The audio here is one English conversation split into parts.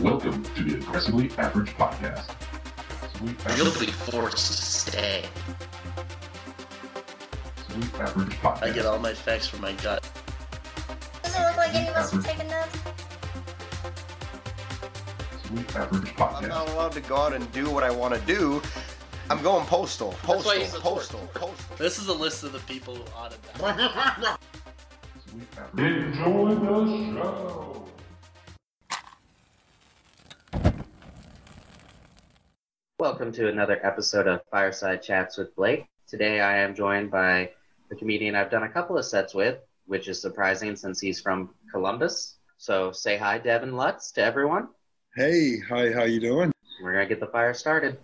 Welcome to the Aggressively Average Podcast. Sweet You'll be forced to stay. Sweet Average Podcast. I get all my facts from my gut. Does it look like any of us are taking notes? Sweet Average I'm not allowed to go out and do what I want to do. I'm going postal. Postal. why he's a Postal. Postal. This is a list of the people who audit that. Sweet Average. Enjoy the show. Welcome to another episode of Fireside Chats with Blake. Today I am joined by the comedian I've done a couple of sets with, which is surprising since he's from Columbus. So say hi, Devin Lutz, to everyone. Hey, hi, how you doing? We're to get the fire started.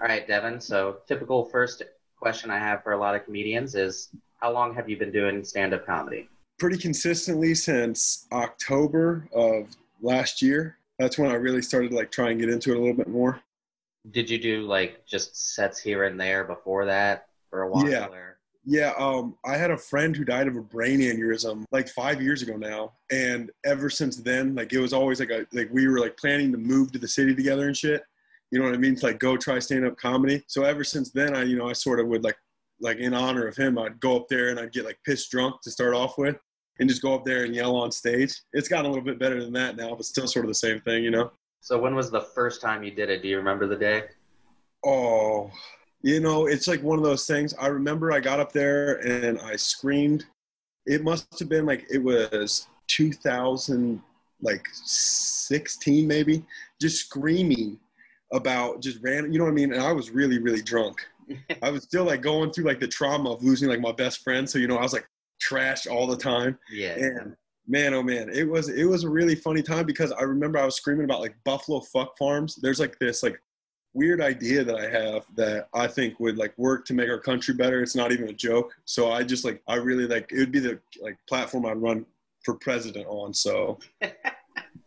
All right, Devin. So, typical first question I have for a lot of comedians is how long have you been doing stand up comedy? Pretty consistently since October of last year. That's when I really started like trying to get into it a little bit more. Did you do like just sets here and there before that for a while? Yeah. or- Yeah, um, I had a friend who died of a brain aneurysm like five years ago now, and ever since then, like it was always like a like we were like planning to move to the city together and shit. You know what I mean? To like go try stand up comedy. So ever since then, I you know I sort of would like like in honor of him, I'd go up there and I'd get like pissed drunk to start off with, and just go up there and yell on stage. It's gotten a little bit better than that now, but still sort of the same thing, you know. So, when was the first time you did it? Do you remember the day? Oh, you know, it's like one of those things. I remember I got up there and I screamed. It must have been like it was 2000, like 16 maybe, just screaming about just random. You know what I mean? And I was really, really drunk. I was still like going through like the trauma of losing like my best friend. So you know, I was like trashed all the time. Yeah. And man, oh man, it was it was a really funny time because I remember I was screaming about like Buffalo fuck farms. There's like this like weird idea that I have that I think would like work to make our country better. It's not even a joke. So I just like I really like it would be the like platform I'd run for president on. So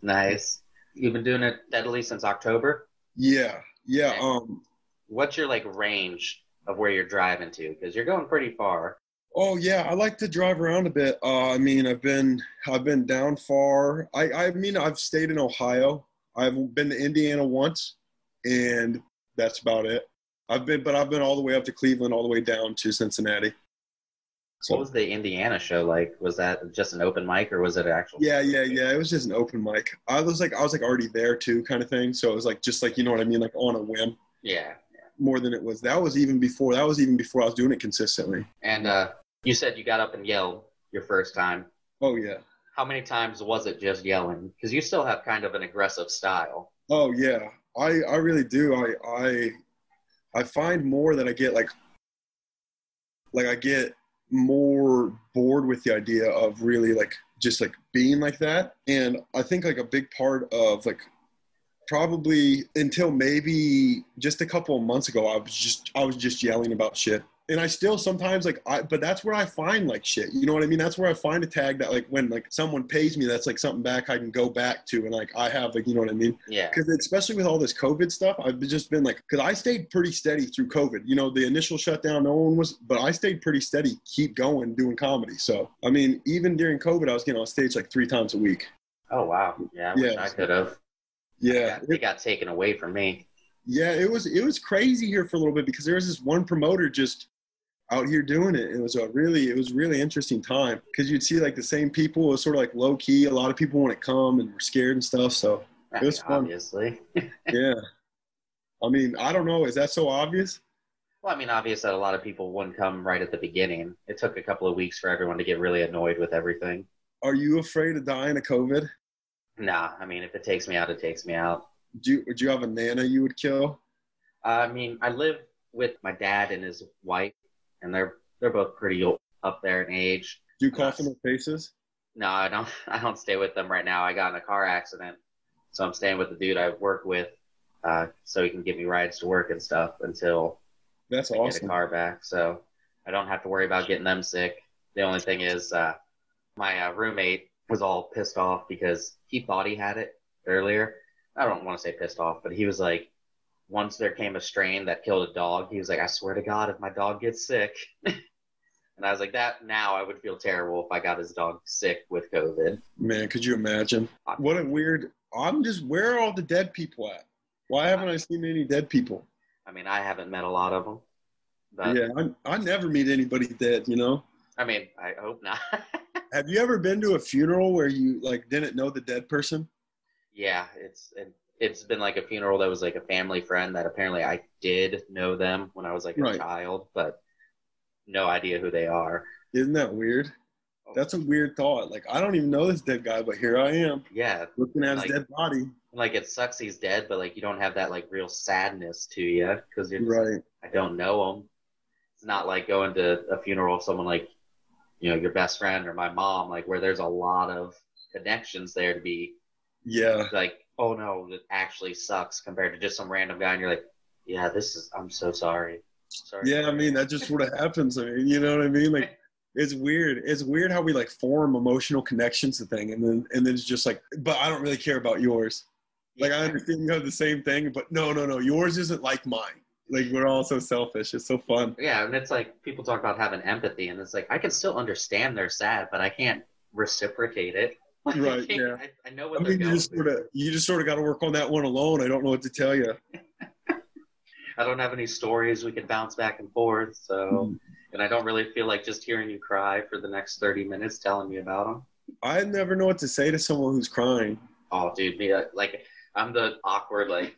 Nice. You've been doing it steadily since October. yeah, yeah. Um. What's your like range of where you're driving to? Because you're going pretty far. Oh yeah, I like to drive around a bit. Uh, I mean, I've been I've been down far. I I mean, I've stayed in Ohio. I've been to Indiana once, and that's about it. I've been, but I've been all the way up to Cleveland, all the way down to Cincinnati. What was the Indiana show like? Was that just an open mic or was it an actual? Yeah, yeah, yeah. It was just an open mic. I was like, I was like already there too, kind of thing. So it was like just like you know what I mean, like on a whim, Yeah. more than it was. That was even before. That was even before I was doing it consistently. And uh, you said you got up and yelled your first time. Oh yeah. How many times was it just yelling? Because you still have kind of an aggressive style. Oh yeah, I I really do. I I I find more that I get like like I get more bored with the idea of really like just like being like that. And I think like a big part of like probably until maybe just a couple of months ago I was just I was just yelling about shit. And I still sometimes like I but that's where I find like shit. You know what I mean? That's where I find a tag that like when like someone pays me that's like something back I can go back to and like I have like you know what I mean? Yeah. because especially with all this COVID stuff, I've just been like, because I stayed pretty steady through COVID. You know, the initial shutdown, no one was, but I stayed pretty steady, keep going, doing comedy. So, I mean, even during COVID, I was getting on stage like three times a week. Oh wow. Yeah. I Yeah. I could have. Yeah, It got taken away from me. yeah, it was it was crazy here for a little bit because there was this one promoter just out here doing it. It was a really it was really interesting time because you'd see like the same people. It was sort of like low key. A lot of people wouldn't come and were scared and stuff. So It was mean, fun. obviously. yeah, I mean, I don't know. Is that so obvious? Well, I mean, obvious that a lot of people wouldn't come right at the beginning. It took a couple of weeks for everyone to get really annoyed with everything. Are you afraid of dying of COVID? Nah, I mean, if it takes me out, it takes me out. Do you, would you have a nana you would kill? I mean, I live with my dad and his wife, and they're they're both pretty old, up there in age. Do you cough in their faces? No, I don't. I don't stay with them right now. I got in a car accident, so I'm staying with the dude I work with, uh, so he can give me rides to work and stuff until That's I get a car back. So I don't have to worry about getting them sick. The only thing is, uh, my uh, roommate was all pissed off because he thought he had it earlier. I don't want to say pissed off, but he was like, once there came a strain that killed a dog, he was like, I swear to God, if my dog gets sick, And I was like, that now I would feel terrible if I got his dog sick with COVID. Man, could you imagine? What a weird. I'm just. Where are all the dead people at? Why haven't I seen any dead people? I mean, I haven't met a lot of them. But, yeah, I, I never meet anybody dead. You know. I mean, I hope not. Have you ever been to a funeral where you like didn't know the dead person? yeah, it's it, it's been like a funeral that was like a family friend that apparently I did know them when I was like a child, but no idea who they are. Isn't that weird? That's a weird thought. Like I don't even know this dead guy, but here I am Yeah, looking at his dead body. like it sucks he's dead, but like you don't have that like real sadness to you because you're just, Right. I don't know him. It's not like going to a funeral of someone like, you know, your best friend or my mom, like where there's a lot of connections there to be Yeah. like, oh no, that actually sucks compared to just some random guy and you're like, yeah, this is, I'm so sorry. Sorry. Yeah, I mean that just sort of happens. I mean, you know what I mean? Like it's weird. It's weird how we like form emotional connections to thing, and then and then it's just like, but I don't really care about yours. Like I understand you have the same thing, but no, no, no, yours isn't like mine. Like we're all so selfish. It's so fun. Yeah, and it's like people talk about having empathy, and it's like I can still understand they're sad, but I can't reciprocate it. Right, I yeah. I, I know I what mean, they're you just sort of you just sort of got to work on that one alone. I don't know what to tell you. I don't have any stories we can bounce back and forth, so Hmm. and I don't really feel like just hearing you cry for the next thirty minutes telling me about them. I never know what to say to someone who's crying. Oh, dude, me uh, like I'm the awkward like.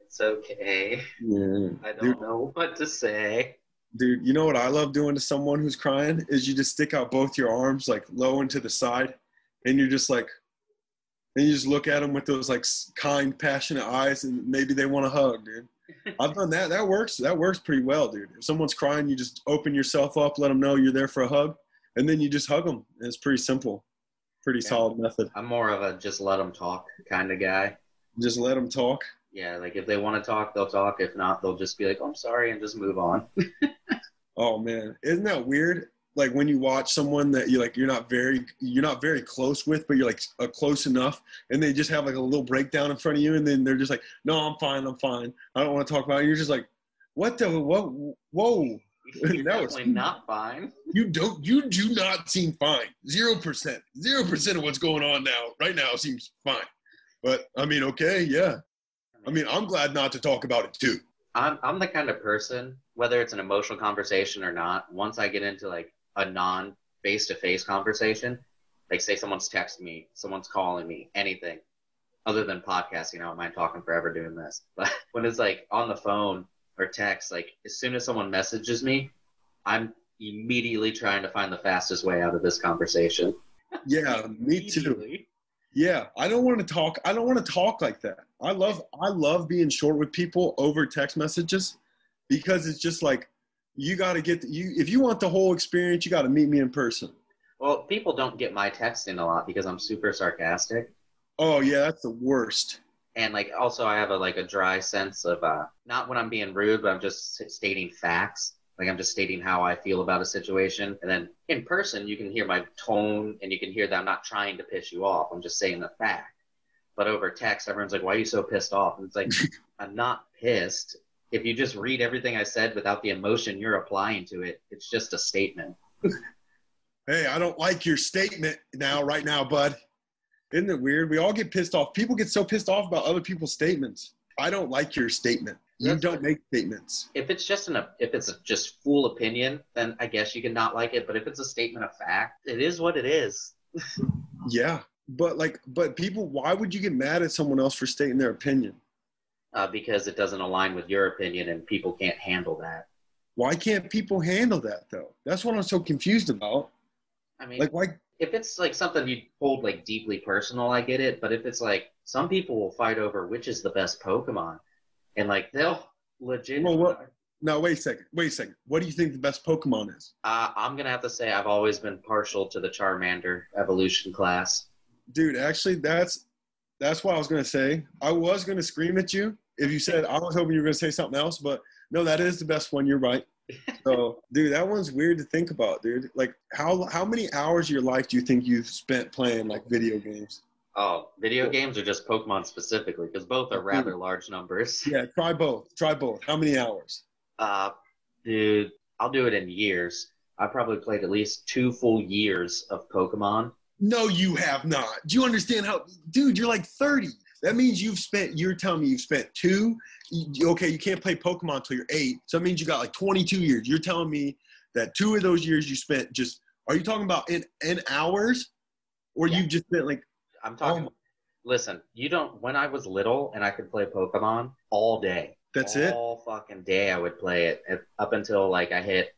It's okay. Yeah. I don't Dude, know what to say. dude, you know what I love doing to someone who's crying is you just stick out both your arms like low and to the side, and you're just like, and you just look at them with those like kind, passionate eyes, and maybe they want to hug, dude. I've done that. That works. That works pretty well, dude. If someone's crying, you just open yourself up, let them know you're there for a hug, and then you just hug them. And it's pretty simple, pretty Yeah. solid method. I'm more of a just let them talk kind of guy. Just let them talk. Yeah, like if they want to talk, they'll talk. If not, they'll just be like, oh, "I'm sorry," and just move on. Oh man, isn't that weird? Like when you watch someone that you like, you're not very, you're not very close with, but you're like uh, close enough, and they just have like a little breakdown in front of you, and then they're just like, "No, I'm fine, I'm fine. I don't want to talk about it." You're just like, "What the? What? Whoa! You're That was- not fine. You don't, you do not seem fine. Zero percent, zero percent of what's going on now, right now, seems fine. But I mean, okay, yeah. I mean, I'm glad not to talk about it too. I'm I'm the kind of person, whether it's an emotional conversation or not, once I get into like a non face to face conversation, like say someone's texting me, someone's calling me, anything other than podcasting, I don't mind talking forever doing this. But when it's like on the phone or text, like as soon as someone messages me, I'm immediately trying to find the fastest way out of this conversation. Yeah, me too. Yeah, I don't want to talk. I don't want to talk like that. I love I love being short with people over text messages because it's just like you got to get you if you want the whole experience, you got to meet me in person. Well, people don't get my texting a lot because I'm super sarcastic. Oh yeah, that's the worst. and like also i have a like a dry sense of uh not when i'm being rude but i'm just stating facts like i'm just stating how i feel about a situation and then in person you can hear my tone and you can hear that i'm not trying to piss you off i'm just saying the fact but over text everyone's like why are you so pissed off and it's like i'm not pissed if you just read everything i said without the emotion you're applying to it it's just a statement Hey, I don't like your statement now, right now, bud. Isn't it weird? We all get pissed off. People get so pissed off about other people's statements. I don't like your statement. You That's don't make statements. if it's just an if it's a just full opinion then i guess you can not like it but if it's a statement of fact it is what it is Yeah, but like, but people, why would you get mad at someone else for stating their opinion? Uh, because it doesn't align with your opinion and people can't handle that. Why can't people handle that though? That's what I'm so confused about. I mean, Like, why? if it's like something you hold like deeply personal, I get it. But if it's like some people will fight over which is the best Pokemon, and like they'll legit. Well, what- No, wait a second. Wait a second. What do you think the best Pokemon is? Uh, I'm gonna have to say I've always been partial to the Charmander evolution class. Dude, actually, that's that's what I was gonna say. I was gonna scream at you if you said I was hoping you were gonna say something else, but no, that is the best one. You're right. So, dude, that one's weird to think about, dude. Like, how how many hours of your life do you think you've spent playing like video games? Oh, video games or just Pokemon specifically? Because both are rather large numbers. Yeah, try both. Try both. How many hours? Uh, dude, I'll do it in years. I probably played at least two full years of Pokemon. No, you have not. Do you understand how, dude? You're like 30. That means you've spent. You're telling me you've spent two. Okay, you can't play Pokemon until you're eight. So that means you got like 22 years. You're telling me that two of those years you spent just. Are you talking about in in hours, or Yeah. you just spent like? I'm talking. Oh. Listen, you don't. When I was little and I could play Pokemon all day. That's it. All fucking day I would play it up until like I hit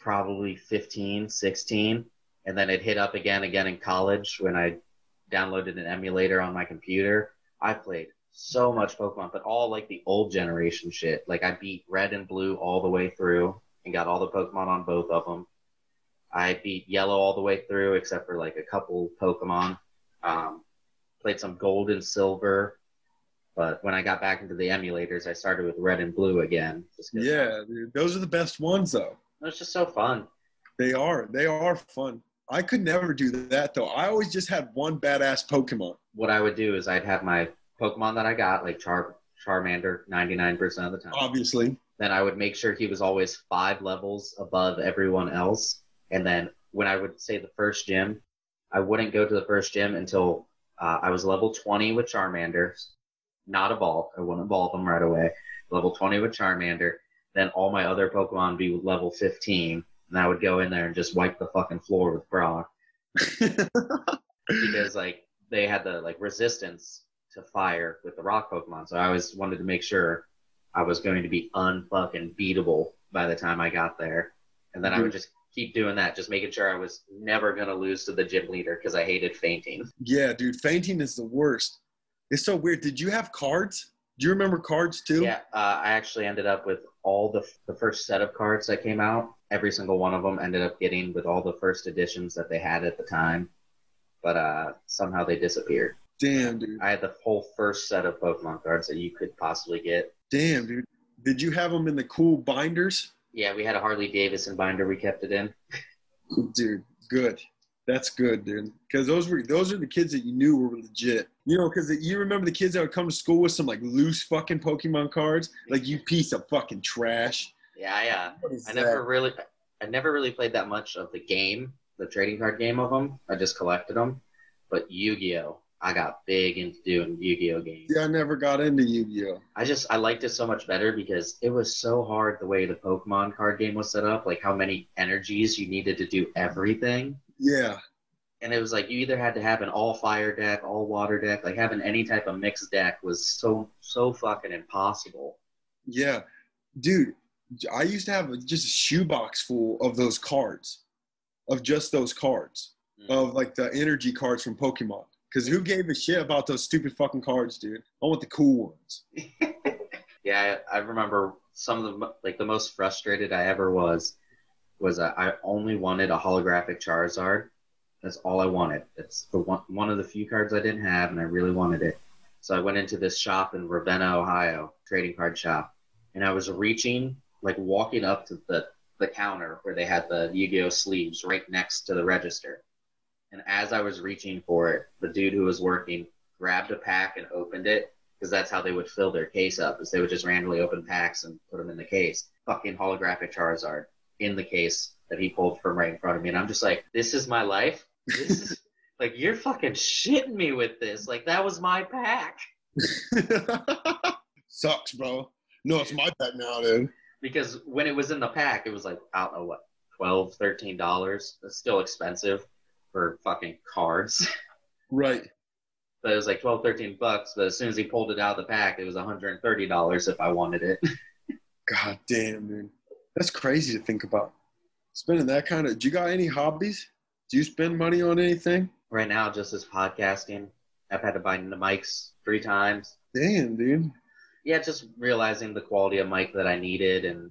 probably 15, 16. And then it hit up again, again in college when I downloaded an emulator on my computer. I played so much Pokemon, but all like the old generation shit. Like I beat Red and Blue all the way through and got all the Pokemon on both of them. I beat Yellow all the way through except for like a couple Pokemon. Um, played some Gold and Silver, but when I got back into the emulators, I started with Red and Blue again. Yeah, dude, those are the best ones though. it was just so fun. They are. They are fun. I could never do that though. I always just had one badass Pokemon. What I would do is I'd have my Pokemon that I got, like Char Charmander, ninety nine percent of the time. Obviously. then I would make sure he was always five levels above everyone else. And then when I would say the first gym, I wouldn't go to the first gym until uh, I was level 20 with Charmander, not evolved. I wouldn't evolve them right away. Level 20 with Charmander. Then all my other Pokemon would be level 15. And I would go in there and just wipe the fucking floor with Brock because like they had the like resistance to fire with the rock Pokemon. So I always wanted to make sure I was going to be unfucking beatable by the time I got there. And then I would just keep doing that, just making sure I was never going to lose to the gym leader because I hated fainting. yeah, dude, fainting is the worst. It's so weird. Did you have cards? Do you remember cards too? Yeah, uh, I actually ended up with all the the first set of cards that came out. Every single one of them ended up getting with all the first editions that they had at the time, but uh, somehow they disappeared. Damn, dude. I had the whole first set of Pokemon cards that you could possibly get. Damn, dude. Did you have them in the cool binders? Yeah, we had a Harley Davidson binder. We kept it in. Dude, good. That's good, dude. Because those were those are the kids that you knew were legit. You know, because you remember the kids that would come to school with some like loose fucking Pokemon cards, like you piece of fucking trash. Yeah, I uh, I that? never really, I never really played that much of the game, the trading card game of them. I just collected them. But Yu-Gi-Oh, I got big into doing Yu-Gi-Oh games. Yeah, I never got into Yu-Gi-Oh. I just I liked it so much better because it was so hard the way the Pokemon card game was set up, like how many energies you needed to do everything. Yeah, And it was like you either had to have an all fire deck, all water deck, like having any type of mixed deck was so so fucking impossible. yeah, dude. I used to have just a shoebox full of those cards, of just those cards, Mm. of like the energy cards from Pokemon. Because who gave a shit about those stupid fucking cards, dude? I want the cool ones. Yeah, I, I remember some of the like the most frustrated I ever was was uh, I only wanted a holographic Charizard. That's all I wanted. It's the one one of the few cards I didn't have, and I really wanted it. So I went into this shop in Ravenna, Ohio, trading card shop, and I was reaching, like walking up to the the counter where they had the Yu-Gi-Oh sleeves right next to the register. And as I was reaching for it, the dude who was working grabbed a pack and opened it because that's how they would fill their case up is they would just randomly open packs and put them in the case fucking holographic charizard in the case that he pulled from right in front of me and i'm just like this is my life this is like you're fucking shitting me with this like that was my pack Sucks, bro. No, it's my pack now, dude. Because when it was in the pack it was like i don't know what 12 13 dollars it's still expensive for fucking cards Right. but it was like 12 13 bucks but as soon as he pulled it out of the pack it was 130 dollars if i wanted it God damn, dude. That's crazy to think about. Spending that kind of. Do you got any hobbies? Do you spend money on anything? right now just as podcasting i've had to buy the mics three times Damn, dude. Yeah just realizing the quality of mic that i needed and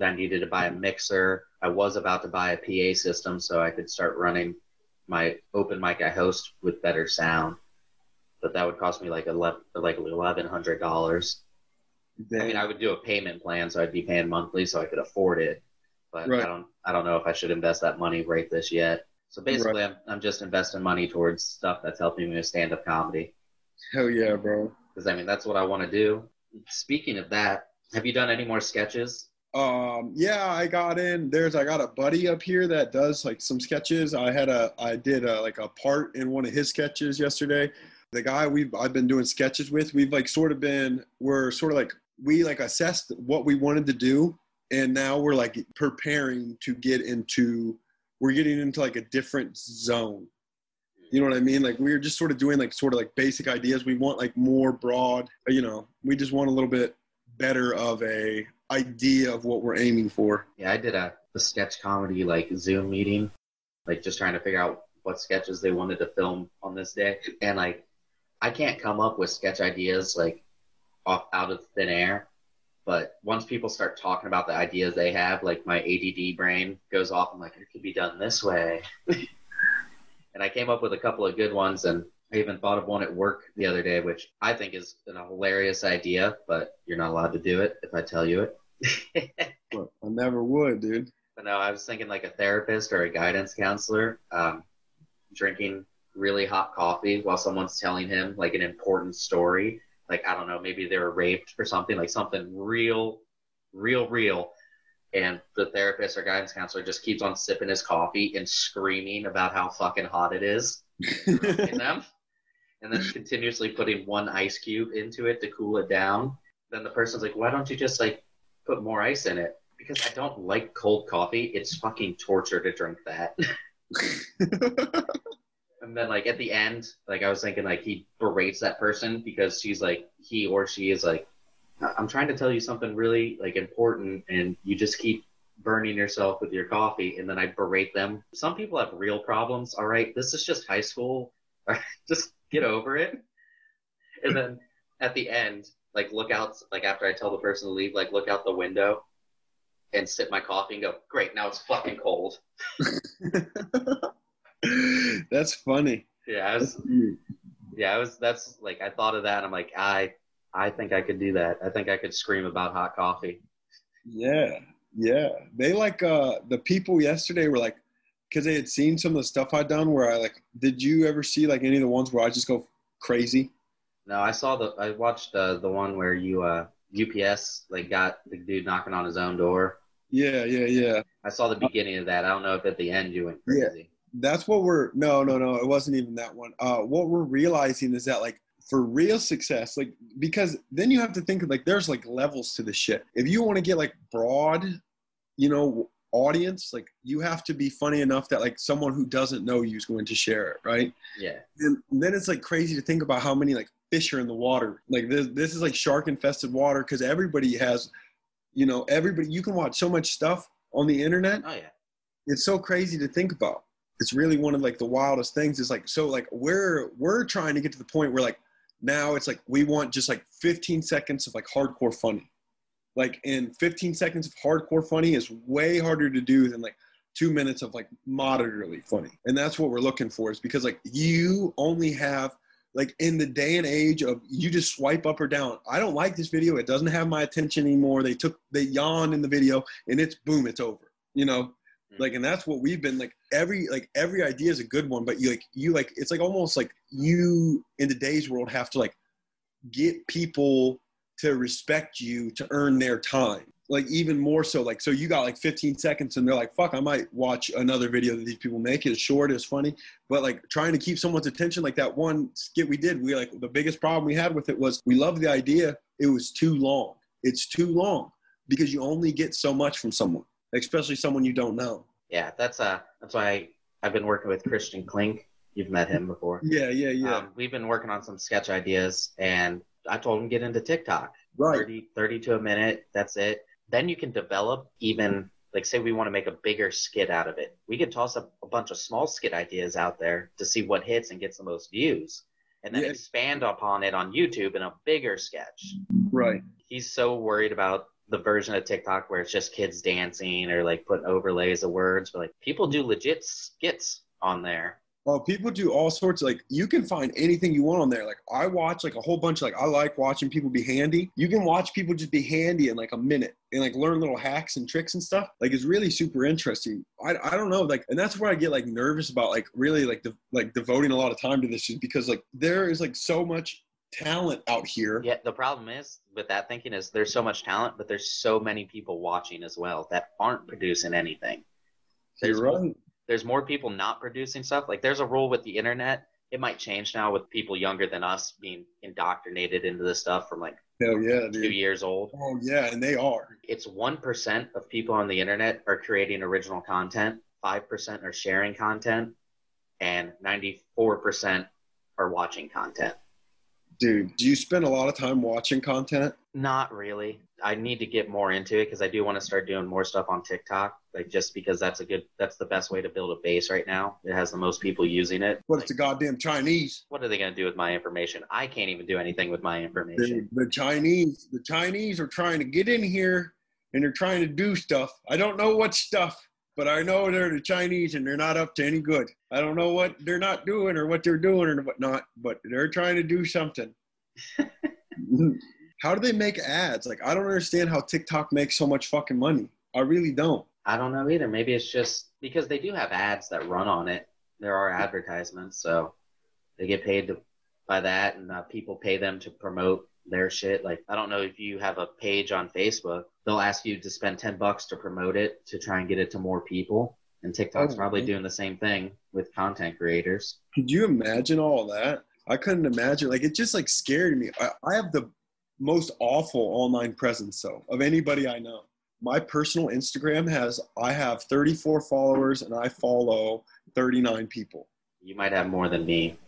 i needed to buy a mixer. I was about to buy a pa system so i could start running my open mic i host with better sound. But that would cost me like eleven like eleven hundred dollars. I mean i would do a payment plan so i'd be paying monthly so i could afford it. But Right. i don't i don't know if i should invest that money right this yet. So basically I'm, I'm just investing money towards stuff that's helping me with stand-up comedy. Hell yeah, bro. because I mean that's what I want to do. Speaking of that, have you done any more sketches? Um, yeah, I got in. There's I got a buddy up here that does like some sketches. I had a I did a, like a part in one of his sketches yesterday. The guy we've I've been doing sketches with, we've like sort of been we're sort of like we like assessed what we wanted to do, and now we're like preparing to get into we're getting into like a different zone. You know what I mean? Like we're just sort of doing like sort of like basic ideas. We want like more broad, uh, you know, we just want a little bit better of a idea of what we're aiming for. Yeah, I did a, a sketch comedy like Zoom meeting, like just trying to figure out what sketches they wanted to film on this day. And like I can't come up with sketch ideas like off out of thin air. But once people start talking about the ideas they have, like my ADD brain goes off. I'm like, it could be done this way. and I came up with a couple of good ones, and I even thought of one at work the other day, which I think is a hilarious idea, but you're not allowed to do it if I tell you it. I never would, dude. But no, I was thinking like a therapist or a guidance counselor um, drinking really hot coffee while someone's telling him like an important story. Like, I don't know, maybe they were raped or something, like something real, real, real. And the therapist or guidance counselor just keeps on sipping his coffee and screaming about how fucking hot it is in them. And then continuously putting one ice cube into it to cool it down. Then the person's like, why don't you just like put more ice in it? Because I don't like cold coffee. It's fucking torture to drink that. and then like at the end, like I was thinking like he berates that person because she's like he or she is like I'm trying to tell you something really like important and you just keep burning yourself with your coffee and then I berate them. Some people have real problems, all right? This is just high school. just get over it. And then at the end, like look out like after I tell the person to leave, like look out the window and sip my coffee and go, Great, now it's fucking cold. That's funny. Yeah, I was yeah, I was that's like I thought of that and I'm like, I I think I could do that. I think I could scream about hot coffee. Yeah, yeah. They like uh the people yesterday were like, because they had seen some of the stuff I'd done. Where I like, did you ever see like any of the ones where I just go crazy? No, I saw the I watched uh, the one where you uh UPS like got the dude knocking on his own door. Yeah, yeah, yeah. I saw the beginning of that. I don't know if at the end you went crazy. Yeah. That's what we're no, no, no. It wasn't even that one. Uh, what we're realizing is that like for real success, like because then you have to think of like there's like levels to the shit. If you want to get like broad, you know, audience, like you have to be funny enough that like someone who doesn't know you is going to share it, right? Yeah. And then it's like crazy to think about how many like fish are in the water. Like this, this is like shark infested water because everybody has, you know, everybody. You can watch so much stuff on the internet. Oh yeah. It's so crazy to think about. It's really one of like the wildest things. Is like so like we're we're trying to get to the point where like now it's like we want just like 15 seconds of like hardcore funny. Like in 15 seconds of hardcore funny is way harder to do than like two minutes of like moderately funny. And that's what we're looking for is because like you only have like in the day and age of you just swipe up or down. I don't like this video. It doesn't have my attention anymore. They took they yawn in the video and it's boom, it's over. You know? Mm-hmm. Like and that's what we've been like every like every idea is a good one, but you like you like it's like almost like you in today's world have to like get people to respect you to earn their time. Like even more so like so you got like 15 seconds and they're like fuck i might watch another video that these people make. It's short it's funny. But like trying to keep someone's attention like that one skit we did we like the biggest problem we had with it was we loved the idea it was too long. It's too long because you only get so much from someone especially someone you don't know Yeah, that's uh that's why I've been working with Christian Klink. You've met him before. yeah yeah yeah Um, we've been working on some sketch ideas, and I told him get into TikTok. right 30, 30 to a minute. That's it. Then you can develop even like say we want to make a bigger skit out of it. We could toss up a bunch of small skit ideas out there to see what hits and gets the most views, and then Yeah. expand upon it on YouTube in a bigger sketch. right He's so worried about the version of TikTok where it's just kids dancing or like putting overlays of words, but like people do legit skits on there. Oh, people do all sorts. Of, Like you can find anything you want on there. Like I watch like a whole bunch. Like I like watching people be handy. You can watch people just be handy in like a minute and like learn little hacks and tricks and stuff. Like it's really super interesting. I, I don't know. Like and that's where I get like nervous about like really like the like devoting a lot of time to this is because like there is like so much talent out here. Yeah, the problem is with that thinking is there's so much talent, but there's so many people watching as well that aren't producing anything. There's You're more, right. there's more people not producing stuff. Like there's a rule with the internet. It might change now with people younger than us being indoctrinated into this stuff from like Hell yeah, two dude. years old. Oh yeah, and they are. It's one percent of people on the internet are creating original content, five percent are sharing content, and ninety four percent are watching content. Dude, do you spend a lot of time watching content? Not really. I need to get more into it because I do want to start doing more stuff on TikTok. Like just because that's a good, that's the best way to build a base right now. It has the most people using it. But it's the goddamn Chinese. What are they going to do with my information? I can't even do anything with my information. The, the Chinese, the Chinese are trying to get in here and they're trying to do stuff. I don't know what stuff, but I know they're the Chinese and they're not up to any good. I don't know what they're not doing or what they're doing or whatnot, but they're trying to do something. how do they make ads? Like, I don't understand how TikTok makes so much fucking money. I really don't. I don't know either. Maybe it's just because they do have ads that run on it. There are advertisements, so they get paid to, by that, and uh, people pay them to promote their shit. Like I don't know if you have a page on Facebook, they'll ask you to spend ten bucks to promote it to try and get it to more people. And TikTok's Oh, probably really? doing the same thing with content creators. Could you imagine all that? I couldn't imagine. Like, it just like scared me. I, I have the most awful online presence, though, of anybody I know. My personal Instagram has, I have 34 followers and I follow 39 people. You might have more than me.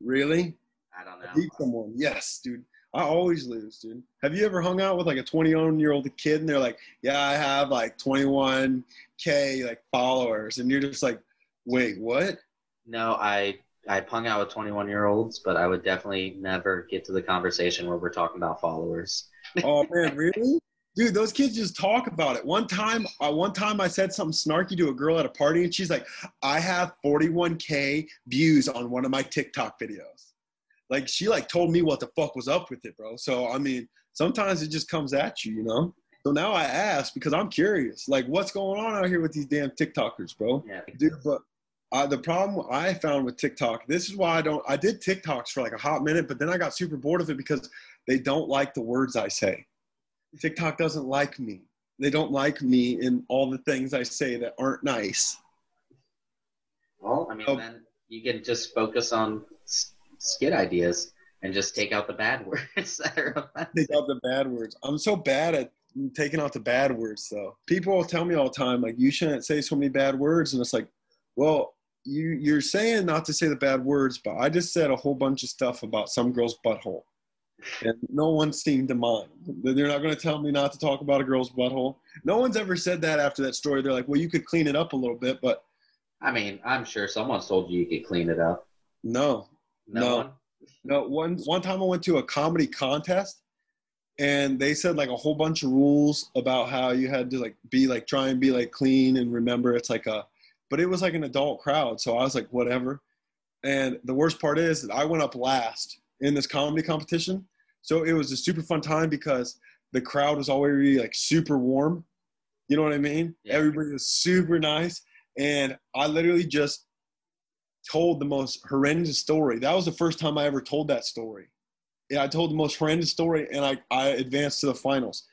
Really? I don't I know. beat someone. Yes, dude. I always lose, dude. Have you ever hung out with like a 21 year old kid and they're like, yeah, I have like 21K like followers. And you're just like, wait, what? No, I I've hung out with 21 year olds, but I would definitely never get to the conversation where we're talking about followers. Oh man, really? Dude, those kids just talk about it. One time, uh, one time I said something snarky to a girl at a party, and she's like, "I have 41k views on one of my TikTok videos." Like she like told me what the fuck was up with it, bro. So I mean, sometimes it just comes at you, you know. So now I ask because I'm curious, like, what's going on out here with these damn TikTokers, bro? Yeah. Dude, but uh, the problem I found with TikTok, this is why I don't. I did TikToks for like a hot minute, but then I got super bored of it because they don't like the words I say. TikTok doesn't like me. They don't like me in all the things I say that aren't nice. Well, I mean, Oh. then you can just focus on skit ideas and just take out the bad words that are offensive. Take out the bad words. I'm so bad at taking out the bad words, though. People will tell me all the time, like, you shouldn't say so many bad words. And it's like, well, you, you're saying not to say the bad words, but I just said a whole bunch of stuff about some girl's butthole. And no one seemed to mind. They're not going to tell me not to talk about a girl's butthole. No one's ever said that after that story. They're like, well, you could clean it up a little bit, but I mean, I'm sure someone's told you you could clean it up. no. No, No. one. No, one one time I went to a comedy contest, and they said like a whole bunch of rules about how you had to like be like try and be like clean and remember it's like a, but it was like an adult crowd, so I was like whatever. And the worst part is that I went up last in this comedy competition, so it was a super fun time because the crowd was already like super warm. You know what I mean? Yeah. Everybody was super nice, and I literally just told the most horrendous story. That was the first time I ever told that story. Yeah, I told the most horrendous story, and I, I advanced to the finals.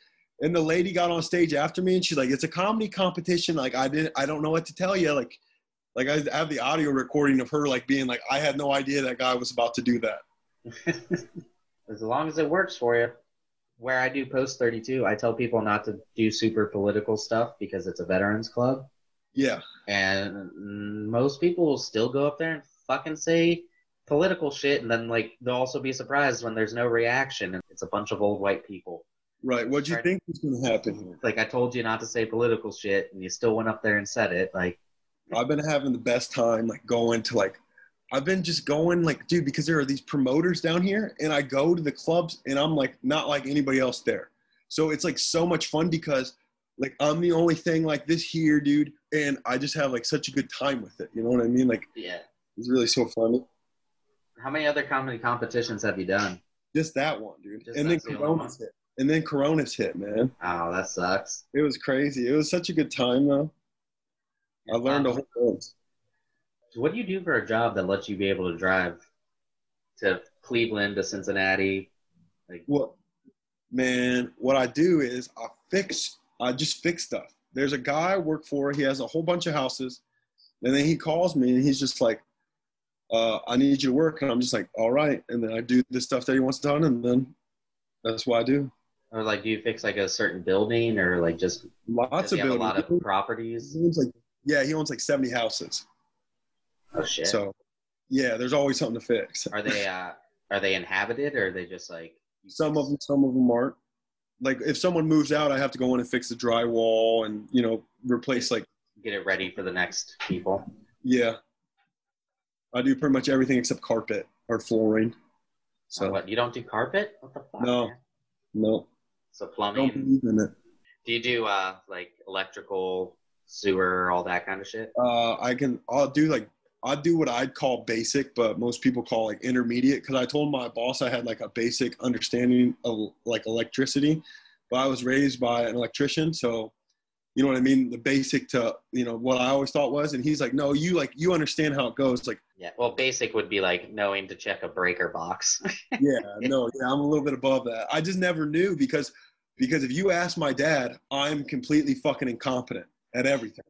And the lady got on stage after me, and she's like, "It's a comedy competition. Like I didn't, I don't know what to tell you. Like, like I have the audio recording of her like being like, I had no idea that guy was about to do that. as long as it works for you. Where I do post 32, I tell people not to do super political stuff because it's a veterans club. Yeah, And most people will still go up there and fucking say political shit, and then like they'll also be surprised when there's no reaction, and it's a bunch of old white people. right. What do you think is going to happen here? Like I told you not to say political shit, and you still went up there and said it. Like I've been having the best time like going to like I've been just going like dude because there are these promoters down here and I go to the clubs and I'm like not like anybody else there. So it's like so much fun because like I'm the only thing like this here, dude, and I just have like such a good time with it. You know what I mean? Like yeah. it's really so funny. How many other comedy competitions have you done? Just that one, dude. Just and then Corona's hit. And then Corona's hit, man. Oh, that sucks. It was crazy. It was such a good time though. I learned a whole bunch. So what do you do for a job that lets you be able to drive to Cleveland to Cincinnati. Like, What, man? What I do is I fix. I just fix stuff. There's a guy I work for. He has a whole bunch of houses, and then he calls me and he's just like, uh, "I need you to work," and I'm just like, "All right." And then I do the stuff that he wants done, and then that's what I do. or like, do you fix like a certain building or like just Lots of have a lot of properties? Like, yeah, he owns like 70 houses. Oh shit! So, yeah, there's always something to fix. are they uh are they inhabited or are they just like Some of them, some of them aren't. Like if someone moves out, I have to go in and fix the drywall and you know replace like get it ready for the next people? yeah. I do pretty much everything except carpet or flooring. So So what? You don't do carpet? What the fuck? No. man? no, So don't plumbing. believe in it. Do you do uh like electrical, sewer, all that kind of shit? Uh, I can. I'll do like I do what I'd call basic, but most people call like intermediate. Because I told my boss I had like a basic understanding of like electricity, but I was raised by an electrician, so you know what I mean. The basic to you know what I always thought was, and he's like, no, you like you understand how it goes. Like, Yeah. Well, basic would be like knowing to check a breaker box. yeah, no, yeah, I'm a little bit above that. I just never knew because because if you ask my dad, I'm completely fucking incompetent at everything.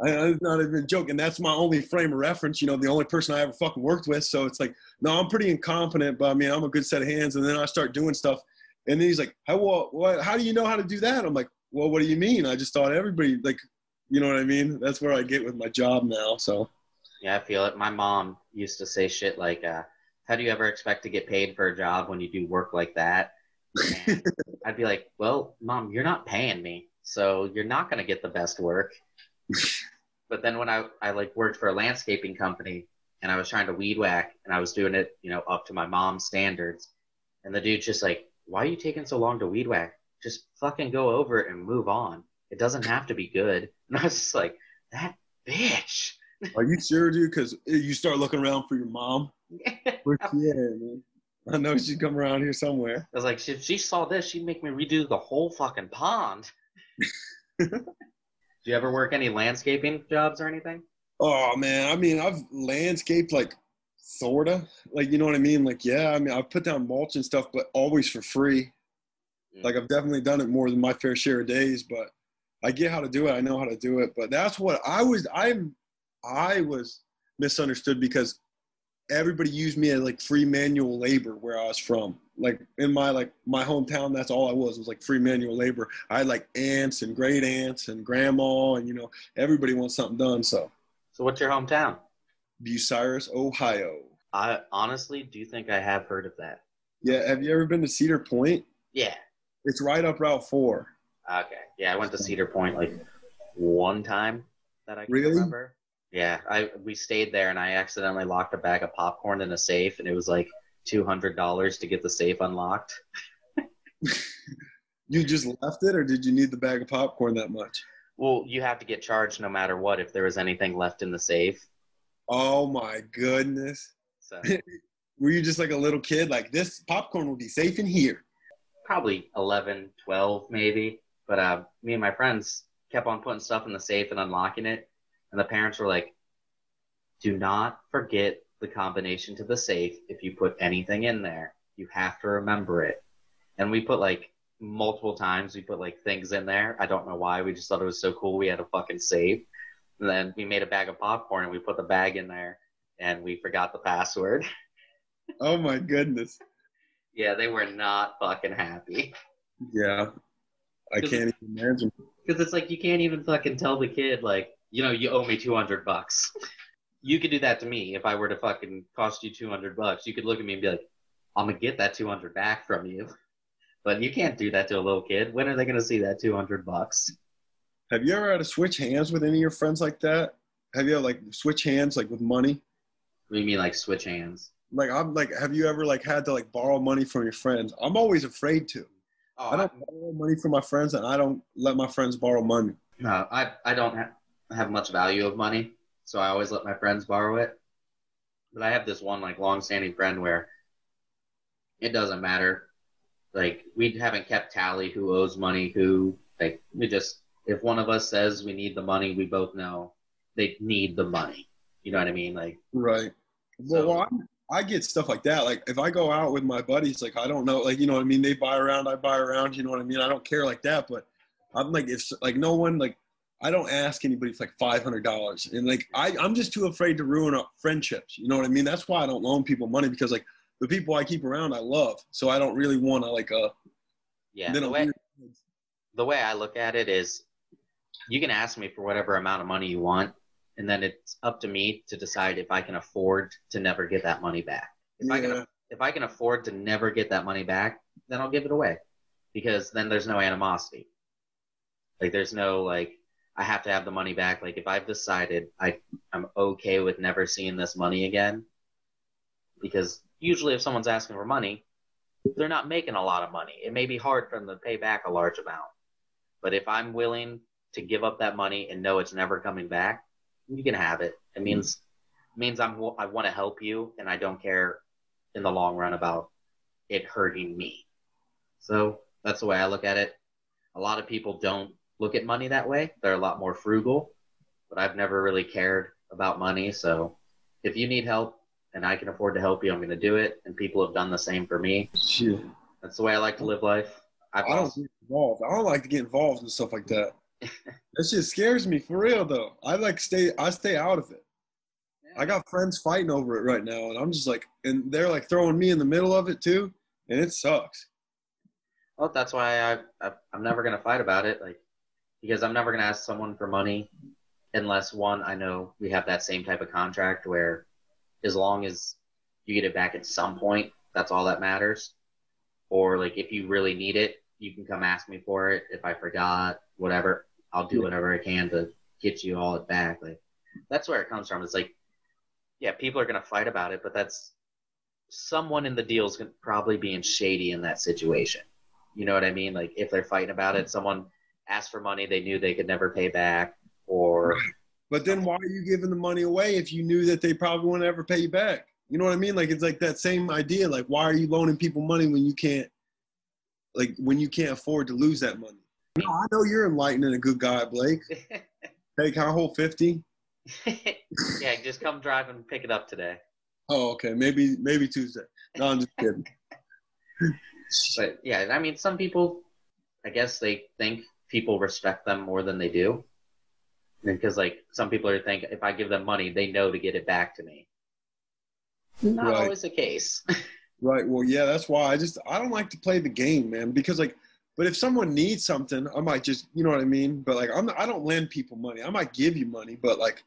I, I'm not even joking. That's my only frame of reference. You know, the only person I ever fucking worked with. So it's like, no, I'm pretty incompetent, but I mean, I'm a good set of hands. And then I start doing stuff, and then he's like, how well, what, how do you know how to do that? I'm like, well, what do you mean? I just thought everybody like, you know what I mean? That's where I get with my job now. So yeah, I feel it. My mom used to say shit like, uh, "How do you ever expect to get paid for a job when you do work like that?" I'd be like, "Well, mom, you're not paying me, so you're not gonna get the best work." but then when I I like worked for a landscaping company and I was trying to weed whack and I was doing it, you know, up to my mom's standards, and the dude's just like, "Why are you taking so long to weed whack? Just fucking go over it and move on. It doesn't have to be good." And I was just like, "That bitch." are you sure, dude? Because you start looking around for your mom. She man? I know she'd come around here somewhere. I was like, if she saw this, she'd make me redo the whole fucking pond. Do you ever work any landscaping jobs or anything? Oh man, I mean, I've landscaped like sorta, like you know what I mean. Like yeah, I mean, I've put down mulch and stuff, but always for free. Mm. Like I've definitely done it more than my fair share of days, but I get how to do it. I know how to do it, but that's what I was. I'm, I was misunderstood because everybody used me as like free manual labor where I was from. Like in my like my hometown, that's all I was It was like free manual labor. I had like aunts and great aunts and grandma, and you know everybody wants something done. So So, what's your hometown? Bucyrus, Ohio. I honestly do think I have heard of that. Yeah, have you ever been to Cedar Point? Yeah. It's right up Route Four. Okay. Yeah, I went to Cedar Point like one time that I can Really? remember. Yeah, I we stayed there and I accidentally locked a bag of popcorn in a safe and it was like two hundred dollars to get the safe unlocked. You just left it, or did you need the bag of popcorn that much? Well, you have to get charged no matter what if there was anything left in the safe. Oh my goodness! So Were you just like a little kid, like this popcorn will be safe in here? probably 11, 12 maybe. But uh, me and my friends kept on putting stuff in the safe and unlocking it. And the parents were like, do not forget the combination to the safe if you put anything in there. You have to remember it. And we put like multiple times, we put like things in there. I don't know why. We just thought it was so cool. We had a fucking safe. And then we made a bag of popcorn and we put the bag in there and we forgot the password. Oh my goodness! yeah, they were not fucking happy. Yeah, I can't even imagine. Because it's like you can't even fucking tell the kid like, you know, you owe me two hundred bucks. you could do that to me if I were to fucking cost you two hundred bucks. You could look at me and be like, I'm gonna get that two hundred back from you. But you can't do that to a little kid. When are they gonna see that two hundred bucks? Have you ever had to switch hands with any of your friends like that? Have you ever like switch hands like with money? What do you mean like switch hands? Like I'm like, have you ever like had to like borrow money from your friends? I'm always afraid to. Oh, I don't borrow money from my friends, and I don't let my friends borrow money. No, I I don't ha- have much value of money, so I always let my friends borrow it. But I have this one like long-standing friend where it doesn't matter. Like we haven't kept tally who owes money who. Like we just if one of us says we need the money, we both know they need the money. You know what I mean? Like Right. Well, So- well, I'm, I get stuff like that. Like if I go out with my buddies, like I don't know, like you know what I mean. They buy around, I buy around. You know what I mean. I don't care like that, but I'm like if like no one like I don't ask anybody for like five hundred dollars, and like I I'm just too afraid to ruin up friendships. You know what I mean? That's why I don't loan people money because like the people I keep around I love, so I don't really want to like uh. Yeah, the a way the way I look at it is, you can ask me for whatever amount of money you want, and then it's up to me to decide if I can afford to never get that money back. If I can if I can afford to never get that money back, then I'll give it away, because then there's no animosity. Like there's no like I have to have the money back. Like if I've decided I I'm okay with never seeing this money again, because usually if someone's asking for money, they're not making a lot of money. It may be hard for them to pay back a large amount. But if I'm willing to give up that money and know it's never coming back, you can have it. It mm-hmm. means it means I'm I want to help you and I don't care in the long run about it hurting me. So that's the way I look at it. A lot of people don't look at money that way. They're a lot more frugal, but I've never really cared about money. So if you need help and I can afford to help you, I'm going to do it. And people have done the same for me. Shit. That's the way I like to live life. I've I don't also, get involved. I don't like to get involved in stuff like that. that shit scares me for real though. I like stay I stay out of it. I got friends fighting over it right now and I'm just like and they're like throwing me in the middle of it too and it sucks. well, that's why I, I I'm never going to fight about it. Like because I'm never going to ask someone for money unless one I know we have that same type of contract where as long as you get it back at some point, that's all that matters. Or like if you really need it, you can come ask me for it. If I forgot, whatever, I'll do whatever I can to get you all it back. Like that's where it comes from. It's like, yeah, people are gonna fight about it, but that's someone in the deal is gonna probably being shady in that situation. You know what I mean? Like if they're fighting about it, someone asked for money they knew they could never pay back, or But then why are you giving the money away if you knew that they probably wouldn't ever pay you back? You know what I mean? Like it's like that same idea. Like why are you loaning people money when you can't like when you can't afford to lose that money? No, I know you're enlightened and a good guy, Blake. Hey, can I hold fifty? yeah, just come drive and pick it up today. Oh, okay. Maybe maybe Tuesday. No, I'm just kidding. But yeah, I mean, some people, I guess they think people respect them more than they do. Because like some people are think if I give them money, they know to get it back to me. Not Right. always the case. Right. Well, yeah, that's why I just I don't like to play the game, man. Because like, but if someone needs something, I might just you know what I mean. But like, I'm I don't lend people money. I might give you money, but like,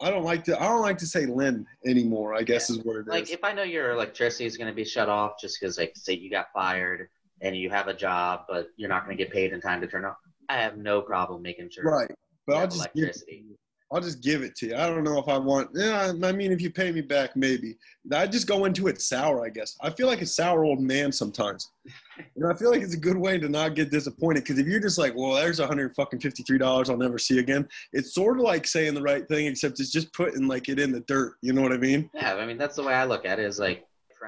I don't like to I don't like to say lend anymore. I guess is what it is. like if I know your electricity is going to be shut off just because like say you got fired and you have a job but you're not going to get paid in time to turn off, I have no problem making sure. right. But I'll just give, electricity. I'll just give it to you. I don't know if I want. Yeah, I mean, if you pay me back, maybe. I just go into it sour. I guess I feel like a sour old man sometimes. And I feel like it's a good way to not get disappointed because if you're just like, well, there's 100 fucking 53 dollars I'll never see again. It's sort of like saying the right thing, except it's just putting like it in the dirt. You know what I mean? Yeah, I mean that's the way I look at it. Is like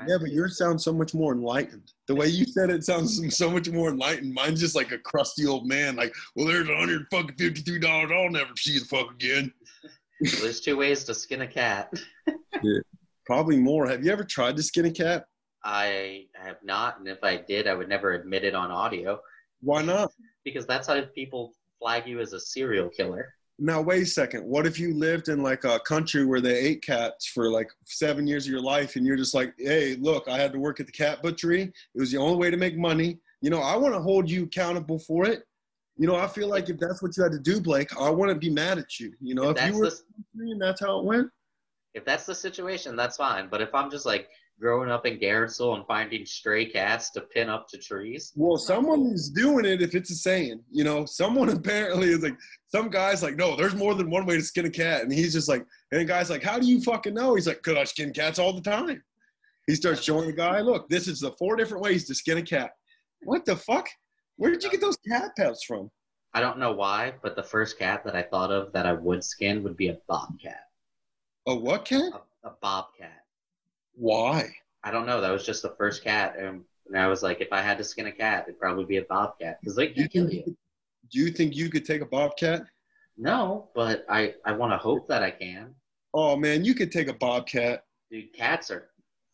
Yeah, but yours sounds so much more enlightened. The way you said it sounds so much more enlightened. Mine's just like a crusty old man. Like, well, there's a 100 fucking 53 dollars I'll never see the fuck again. Well, there's two ways to skin a cat. yeah, Probably more. Have you ever tried to skin a cat? I have not, and if I did, I would never admit it on audio Why not? because that's how people flag you as a serial killer. Now wait a second. What if you lived in like a country where they ate cats for like seven years of your life, and you're just like, hey, look, I had to work at the cat butchery. It was the only way to make money. You know, I want to hold you accountable for it. You know, I feel like if that's what you had to do, Blake, I wouldn't be mad at you. You know, If if, you were the, and that's how it went. if that's the situation, that's fine. But if I'm just like growing up in Garrettsville and finding stray cats to pin up to trees, Well, someone is doing it if it's a saying. You know, someone apparently is like, some guy's like, no, there's more than one way to skin a cat. And he's just like, and the guy's like, how do you fucking know? He's like, because I skin cats all the time. He starts showing the guy, look, this is the four different ways to skin a cat. What the fuck? Where did you get those cat pets from? I don't know why, but the first cat that I thought of that I would skin would be a bobcat. A what cat? A, a bobcat. Why? I don't know. That was just the first cat, and, and I was like, if I had to skin a cat, it'd probably be a bobcat because they can kill you. do you think you could take a bobcat? No, but I I want to hope that I can. Oh man, you could take a bobcat. Dude, cats are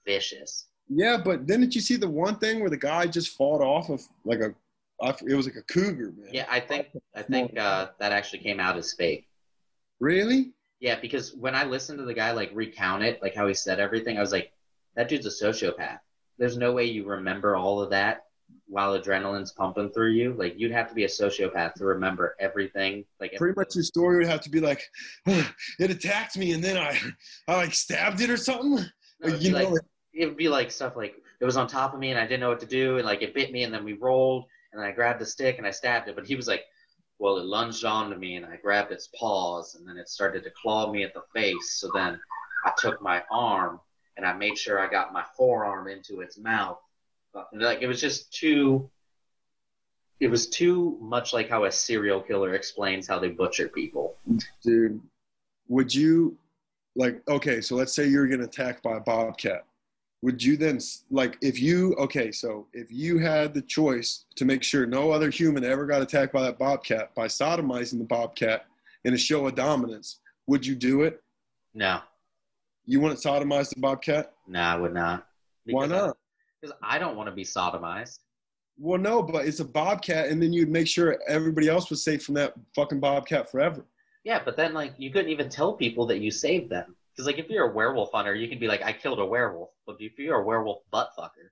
vicious. Yeah, but didn't you see the one thing where the guy just fought off of like a, it was like a cougar, man. Yeah, I think I think uh, that actually came out as fake. Really? Yeah, because when I listened to the guy like recount it, like how he said everything, I was like, that dude's a sociopath. There's no way you remember all of that while adrenaline's pumping through you. Like you'd have to be a sociopath to remember everything. Like Pretty much your story would have to be like, it attacked me and then I, I like stabbed it or something. No, you know, like, it would be like stuff like it was on top of me and I didn't know what to do and like it bit me and then we rolled and I grabbed the stick and I stabbed it. But he was like, well, it lunged onto me and I grabbed its paws and then it started to claw me at the face. So then I took my arm and I made sure I got my forearm into its mouth. Like it was just too. It was too much like how a serial killer explains how they butcher people. dude, would you like okay, so let's say you're getting attacked by a bobcat. Would you then like if you okay, so if you had the choice to make sure no other human ever got attacked by that bobcat by sodomizing the bobcat in a show of dominance, would you do it? No, You wouldn't sodomize the bobcat? no, I would not. Why not? Because I don't want to be sodomized. Well, no, but it's a bobcat, and then you'd make sure everybody else was safe from that fucking bobcat forever. Yeah, but then like you couldn't even tell people that you saved them. Because like if you're a werewolf hunter, you can be like, I killed a werewolf. But if you're a werewolf butt fucker,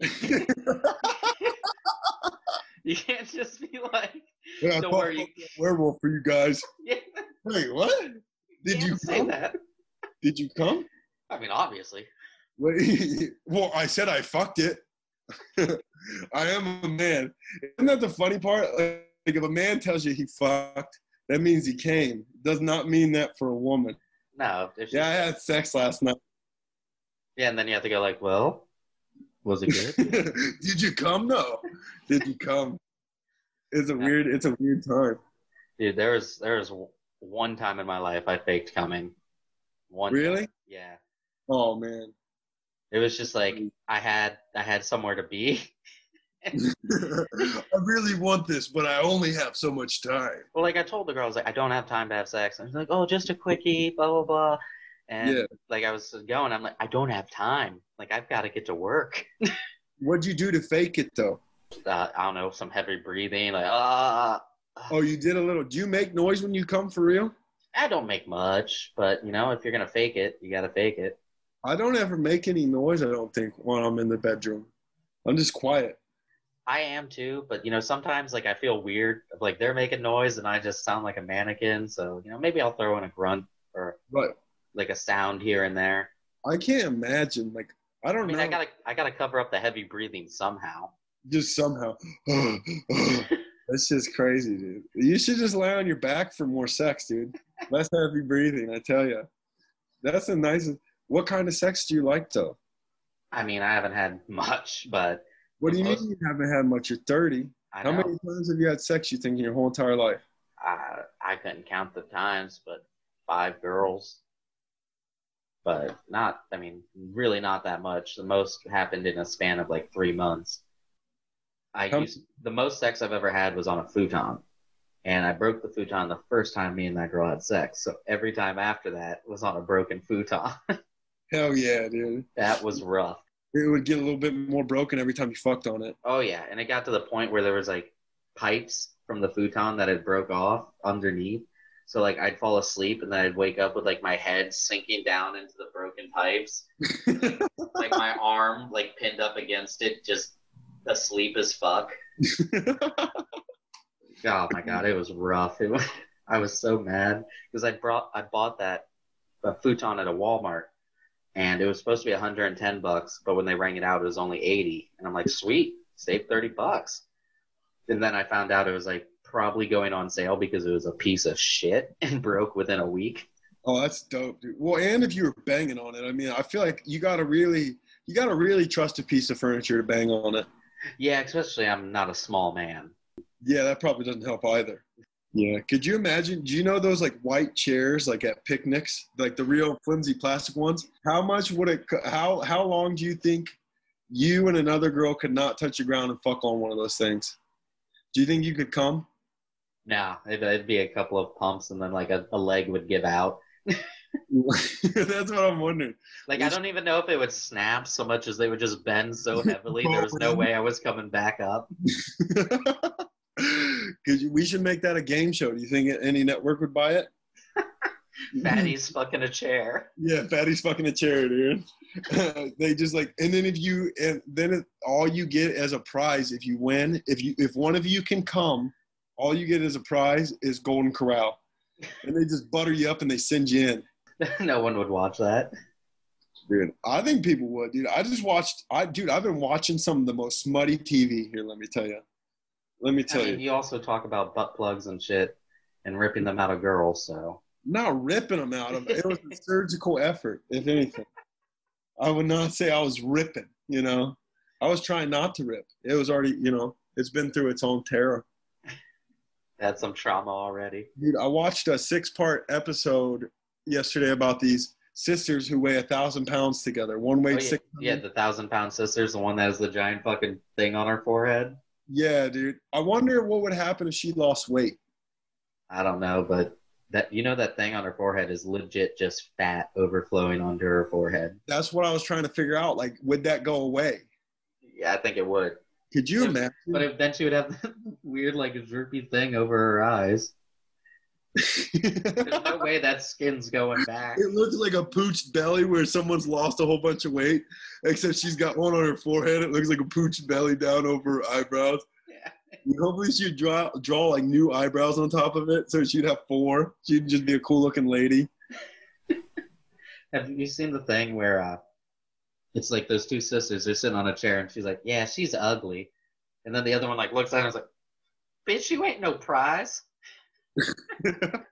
you can't just be like, Yeah, thought worry. A werewolf for you guys. yeah, Wait, what? Did you can't say that? Did you come? I mean, obviously. Well, I said I fucked it. I am a man. Isn't that the funny part? Like, if a man tells you he fucked, that means he came. Does not mean that for a woman. No. She- Yeah, I had sex last night. yeah, and then you have to go like, well, was it good? Did you come? No. Did you come? It's a weird. It's a weird time. Dude, there was there was one time in my life I faked coming. One. time. Really? Yeah. Oh man. It was just like I had I had somewhere to be. I really want this, but I only have so much time. Well, like I told the girl, I was like, I don't have time to have sex. And she's like, oh, just a quickie, blah blah blah. And Yeah. like I was going, I'm like, I don't have time. Like I've got to get to work. What'd you do to fake it though? Uh, I don't know, some heavy breathing, like ah. Oh, you did a little. Do you make noise when you come for real? I don't make much, but you know, if you're gonna fake it, you gotta fake it. I don't ever make any noise. I don't think when I'm in the bedroom. I'm just quiet. I am too, but you know, sometimes like I feel weird, like they're making noise and I just sound like a mannequin. So you know, maybe I'll throw in a grunt or But like a sound here and there. I can't imagine. Like I I don't mean, know. I gotta I gotta cover up the heavy breathing somehow. just somehow. That's just crazy, dude. You should just lay on your back for more sex, dude. Less heavy breathing, I tell you. That's the nicest. What kind of sex do you like, though? I mean, I haven't had much, but What do you Most- mean you haven't had much? You're 30. I How know many times have you had sex, you think, in your whole entire life? I, I couldn't count the times, but five girls. But not, I mean, really not that much. The most happened in a span of like three months. I How- used the most sex I've ever had was on a futon, and I broke the futon the first time me and that girl had sex. So every time after that was on a broken futon. Hell yeah, dude. that was rough. It would get a little bit more broken every time you fucked on it. Oh yeah, and it got to the point where there was like pipes from the futon that had broke off underneath. So like I'd fall asleep and then I'd wake up with like my head sinking down into the broken pipes, like my arm like pinned up against it, just asleep as fuck. Oh my god, it was rough. It was, I was so mad because I brought I bought that uh, futon at a Walmart and it was supposed to be 110 bucks, but when they rang it out, it was only 80. And I'm like, sweet, save 30 bucks. And then I found out it was like probably going on sale because it was a piece of shit and broke within a week. Oh, that's dope, dude. Well, and if you were banging on it, I mean, I feel like you gotta really, you gotta really trust a piece of furniture to bang on it. Yeah, especially I'm not a small man. Yeah, that probably doesn't help either. Yeah. Could you imagine? Do you know those like white chairs, like at picnics, like the real flimsy plastic ones? How much would it? How how long do you think you and another girl could not touch the ground and fuck on one of those things? Do you think you could come? No, it'd, it'd be a couple of pumps and then like a, a leg would give out. That's what I'm wondering. Like I don't even know if it would snap so much as they would just bend so heavily. there was no way I was coming back up. Because we should make that a game show. Do you think any network would buy it? Fatty's fucking a chair. Yeah, Fatty's fucking a chair, dude. they just like, and then if you, and then it, all you get as a prize if you win, if you, if one of you can come, all you get as a prize is Golden Corral, and they just butter you up and they send you in. no one would watch that. Dude, I think people would, dude. I just watched, I, dude, I've been watching some of the most smutty TV here. Let me tell you. Let me I tell mean, you. you also talk about butt plugs and shit and ripping them out of girls, so Not ripping them out of it. Was a surgical effort, if anything. I would not say I was ripping. You know, I was trying not to rip. It was already, you know, it's been through its own terror. had some trauma already. Dude, I watched a six-part episode yesterday about these sisters who weigh a thousand pounds together. One Oh, weighed yeah, six. yeah, the thousand pound sisters, the one that has the giant fucking thing on her forehead. Yeah, dude. I wonder what would happen if she lost weight. I don't know, but that you know that thing on her forehead is legit just fat overflowing onto her forehead. That's what I was trying to figure out. Like, would that go away? Yeah, I think it would. Could you imagine? But if, then she would have that weird like droopy thing over her eyes. There's no way that skin's going back. It looks like a pooch belly where someone's lost a whole bunch of weight, except she's got one on her forehead. It looks like a pooch belly down over her eyebrows. Yeah. Hopefully she'd draw draw like new eyebrows on top of it, so she'd have four. She'd just be a cool looking lady. Have you seen the thing where uh, it's like those two sisters they're sitting on a chair and she's like, "Yeah, she's ugly," and then the other one like looks at her and is like, "Bitch, you ain't no prize."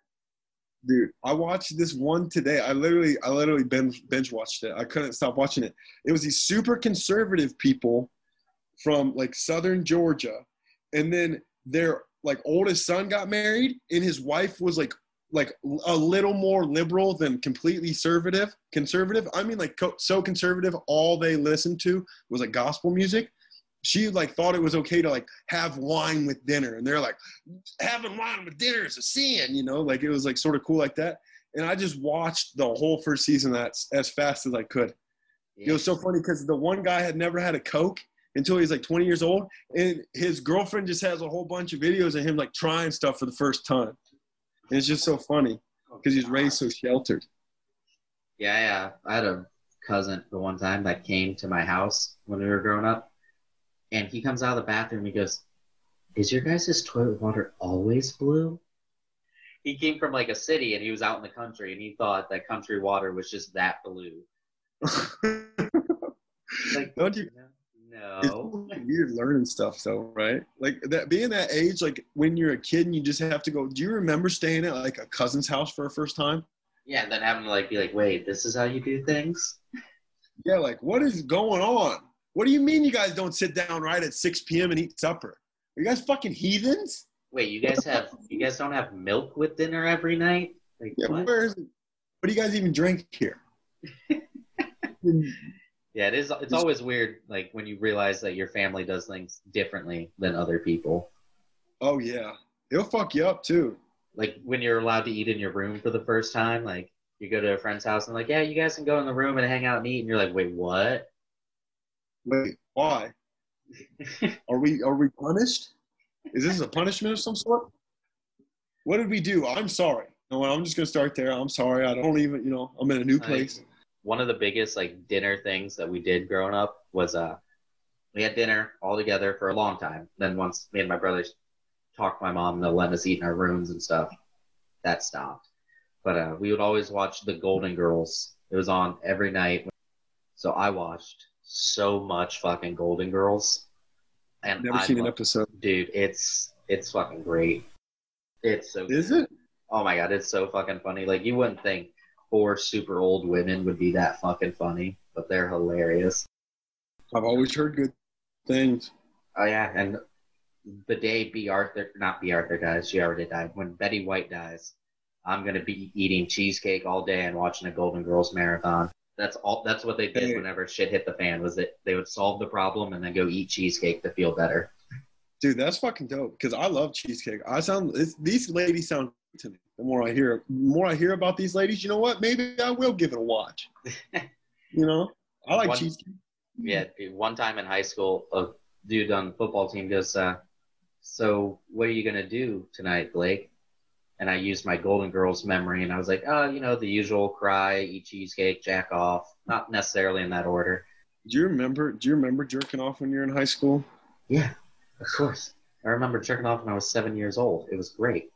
Dude, I watched this one today. I literally, I literally binge, watched it. I couldn't stop watching it. It was these super conservative people from like southern Georgia, and then their like oldest son got married, and his wife was like like a little more liberal than completely conservative. Conservative. I mean, like co- so conservative. All they listened to was like gospel music. She like thought it was okay to like have wine with dinner, and they're like, having wine with dinner is a sin, you know, like it was like sort of cool like that. And I just watched the whole first season of that as fast as I could. It was so funny because the one guy had never had a Coke until he was like 20 years old, and his girlfriend just has a whole bunch of videos of him like trying stuff for the first time. And it's just so funny because he's raised so sheltered. Yeah, yeah. I had a cousin the one time that came to my house when we were growing up, and he comes out of the bathroom. He goes, "Is your guys' toilet water always blue?" He came from like a city and he was out in the country, and he thought that country water was just that blue. Like, Don't you? It's no. weird learning stuff though, right? Like that being that age, like when you're a kid and you just have to go. Do you remember staying at like a cousin's house for a first time? Yeah, and then having to like be like, "Wait, this is how you do things." Yeah, like what is going on? What do you mean you guys don't sit down right at 6 p.m. and eat supper? Are you guys fucking heathens? Wait, you guys have you guys don't have milk with dinner every night? Like Yeah, what? where is it? What do you guys even drink here? Yeah, it is. It's always weird, like when you realize that your family does things differently than other people. oh yeah, it'll fuck you up too. Like when you're allowed to eat in your room for the first time, like you go to a friend's house and like, yeah, you guys can go in the room and hang out and eat, and you're like, wait, what? Wait, why? Are we are we punished? Is this a punishment of some sort? What did we do? I'm sorry. No, I'm just gonna start there. I'm sorry. I don't even, you know, I'm in a new Like, place. one of the biggest like dinner things that we did growing up was uh we had dinner all together for a long time. Then once me and my brothers talked my mom and let us eat in our rooms and stuff, that stopped. But uh, we would always watch the Golden Girls. It was on every night. So I watched so much fucking Golden Girls. And Never I seen an episode. dude, it's it's fucking great. It's so Is good. it? Oh my god, it's so fucking funny. Like you wouldn't think four super old women would be that fucking funny, but they're hilarious. I've always heard good things. Oh yeah, and the day Bea Arthur, not Bea Arthur dies, she already died. When Betty White dies, I'm gonna be eating cheesecake all day and watching a Golden Girls marathon. That's all. That's what they did whenever shit hit the fan. Was that they would solve the problem and then go eat cheesecake to feel better. Dude, that's fucking dope. Because I love cheesecake. I sound it's, these ladies sound to me. The more I hear, the more I hear about these ladies, you know what? Maybe I will give it a watch. you know, I like One- cheesecake. Yeah, one time in high school, a dude on the football team goes, uh, "So what are you gonna do tonight, Blake?" And I used my Golden Girls memory, and I was like, "Oh, you know, the usual: cry, eat cheesecake, jack off." Not necessarily in that order. Do you remember? Do you remember jerking off when you're in high school? Yeah, of course. I remember jerking off when I was seven years old. It was great.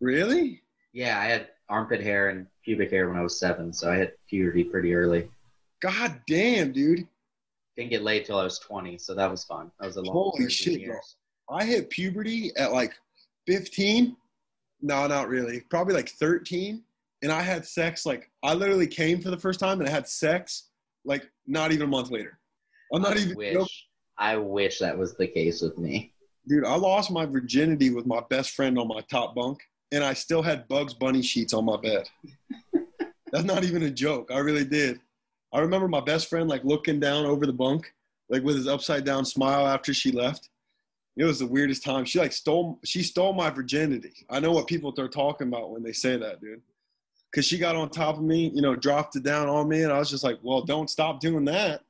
Really? Yeah, I had armpit hair and pubic hair when I was seven, so I had puberty pretty early. God damn, dude! Didn't get laid till I was twenty, so that was fun. That was a long Holy 13 shit, bro. years. I hit puberty at like 15. No, not really. Probably like 13. And I had sex like I literally came for the first time and I had sex like not even a month later. I'm not I even wish. I wish that was the case with me. dude. I lost my virginity with my best friend on my top bunk, and I still had Bugs Bunny sheets on my bed. That's not even a joke. I really did. I remember my best friend like looking down over the bunk, like with his upside down smile after she left. It was the weirdest time. She like stole she stole my virginity. I know what people they're talking about when they say that, dude. Cause she got on top of me, you know, dropped it down on me, and I was just like, "Well, don't stop doing that."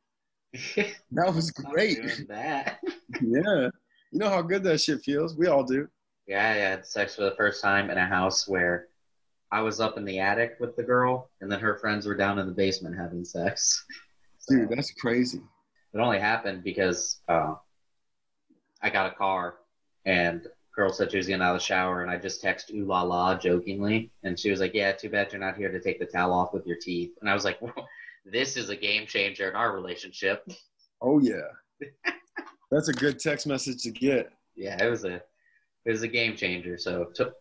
That was great. That. yeah, you know how good that shit feels. We all do. Yeah, I had sex for the first time in a house where I was up in the attic with the girl, and then her friends were down in the basement having sex. So Dude, that's crazy. it only happened because uh, I got a car, and girl said she was getting out of the shower, and I just text ooh la la jokingly, and she was like, "Yeah, too bad you're not here to take the towel off with your teeth." And I was like, well, "This is a game changer in our relationship." Oh yeah. That's a good text message to get. Yeah, it was a it was a game changer. So took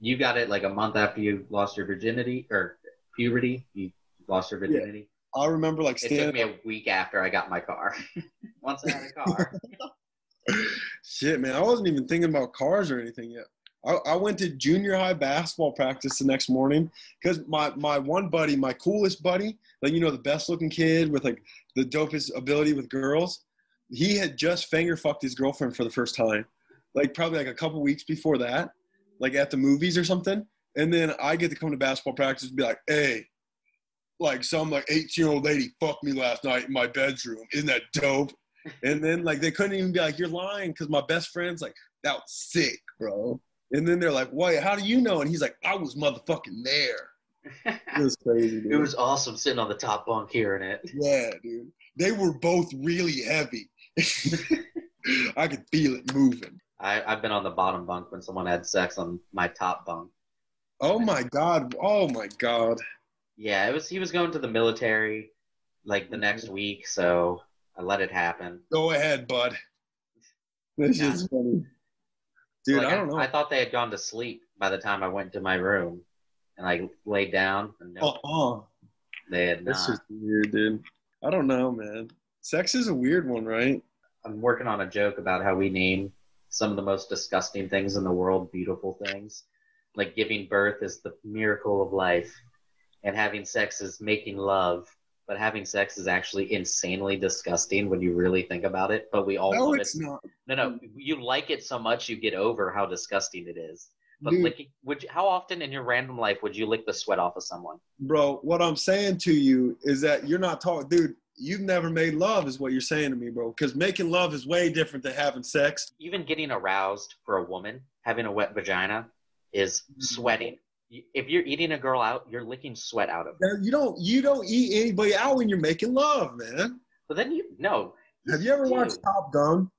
you got it like a month after you lost your virginity or puberty. You lost your virginity. I remember like It took me a week after I got my car. Once I had a car, shit, man. I wasn't even thinking about cars or anything yet. I, I went to junior high basketball practice the next morning because my, my one buddy, my coolest buddy, like you know, the best looking kid with like the dopest ability with girls, he had just finger fucked his girlfriend for the first time. Like probably like a couple weeks before that, like at the movies or something. And then I get to come to basketball practice and be like, hey, like some like 18 year old lady fucked me last night in my bedroom. Isn't that dope? And then like they couldn't even be like, you're lying because my best friend's like, that was sick, bro. And then they're like, wait, how do you know? And he's like, I was motherfucking there. It was crazy, dude. it was awesome sitting on the top bunk hearing it. yeah, dude. They were both really heavy. I could feel it moving. I, I've been on the bottom bunk when someone had sex on my top bunk. Oh my god. Oh my god. Yeah, it was. He was going to the military like the next week, so I let it happen. Go ahead, bud. This Yeah. is funny. Dude, Like, I don't know. I thought they had gone to sleep by the time I went to my room, and I laid down, and no, uh-uh. they had That's not. just weird, dude. I don't know, man. Sex is a weird one, right? I'm working on a joke about how we name some of the most disgusting things in the world beautiful things. Like giving birth is the miracle of life, and having sex is making love. But having sex is actually insanely disgusting when you really think about it. But we all no, love it's it. not. No, no, you like it so much you get over how disgusting it is. But Dude. licking, would you, how often in your random life would you lick the sweat off of someone? Bro, what I'm saying to you is that you're not talking, dude. You've never made love, is what you're saying to me, bro. Because making love is way different than having sex. Even getting aroused for a woman, having a wet vagina, is mm-hmm. sweating. You- If you're eating a girl out, you're licking sweat out of her. You don't, you don't eat anybody out when you're making love, man. But then you no, Have you ever Dude. watched Top Gun?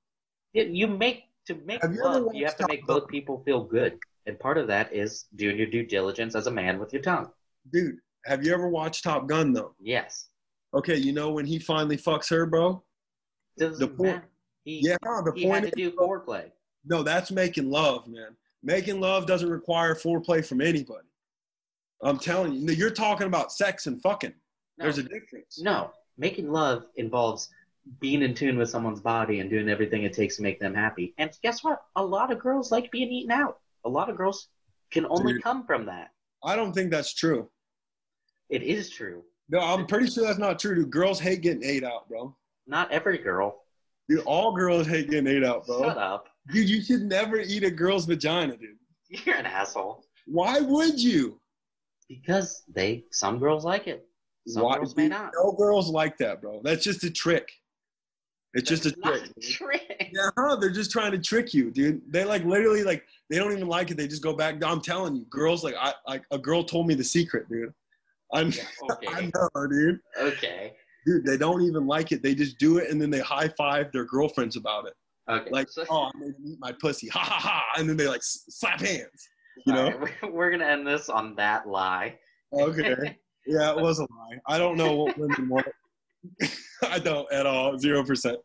you, you make to make Have you love. You have watched to make Top both people feel good, and part of that is doing your due diligence as a man with your tongue. Dude, have you ever watched Top Gun though? Yes, Okay, you know when he finally fucks her, bro? doesn't The point-. He, Yeah, the he had to is, do foreplay. no, that's making love, man. Making love doesn't require foreplay from anybody. I'm telling you, you're talking about sex and fucking. No, There's a difference. no, making love involves being in tune with someone's body and doing everything it takes to make them happy. And guess what? A lot of girls like being eaten out. A lot of girls can only Dude. come from that. I don't think that's true. It is true. No, I'm pretty sure that's not true, dude. Girls hate getting ate out, bro. Not every girl. Dude, all girls hate getting ate out, bro. Shut up. Dude, you should never eat a girl's vagina, dude. You're an asshole. Why would you? Because they some girls like it. Some Why? girls may not. No girls like that, bro. That's just a trick. It's just a trick. a trick. Yeah, huh? They're just trying to trick you, dude. They like literally like they don't even like it. They just go back. I'm telling you, girls like I like a girl told me the secret, dude. I'm, I Okay. know, dude. Okay. Dude, they don't even like it. They just do it and then they high five their girlfriends about it. Okay. Like, so, oh, I made him eat my pussy, ha ha ha, and then they like slap hands. You know? right, we're, we're gonna end this on that lie. Okay. Yeah, it was a lie. I don't know what women want. I don't at all. Zero percent.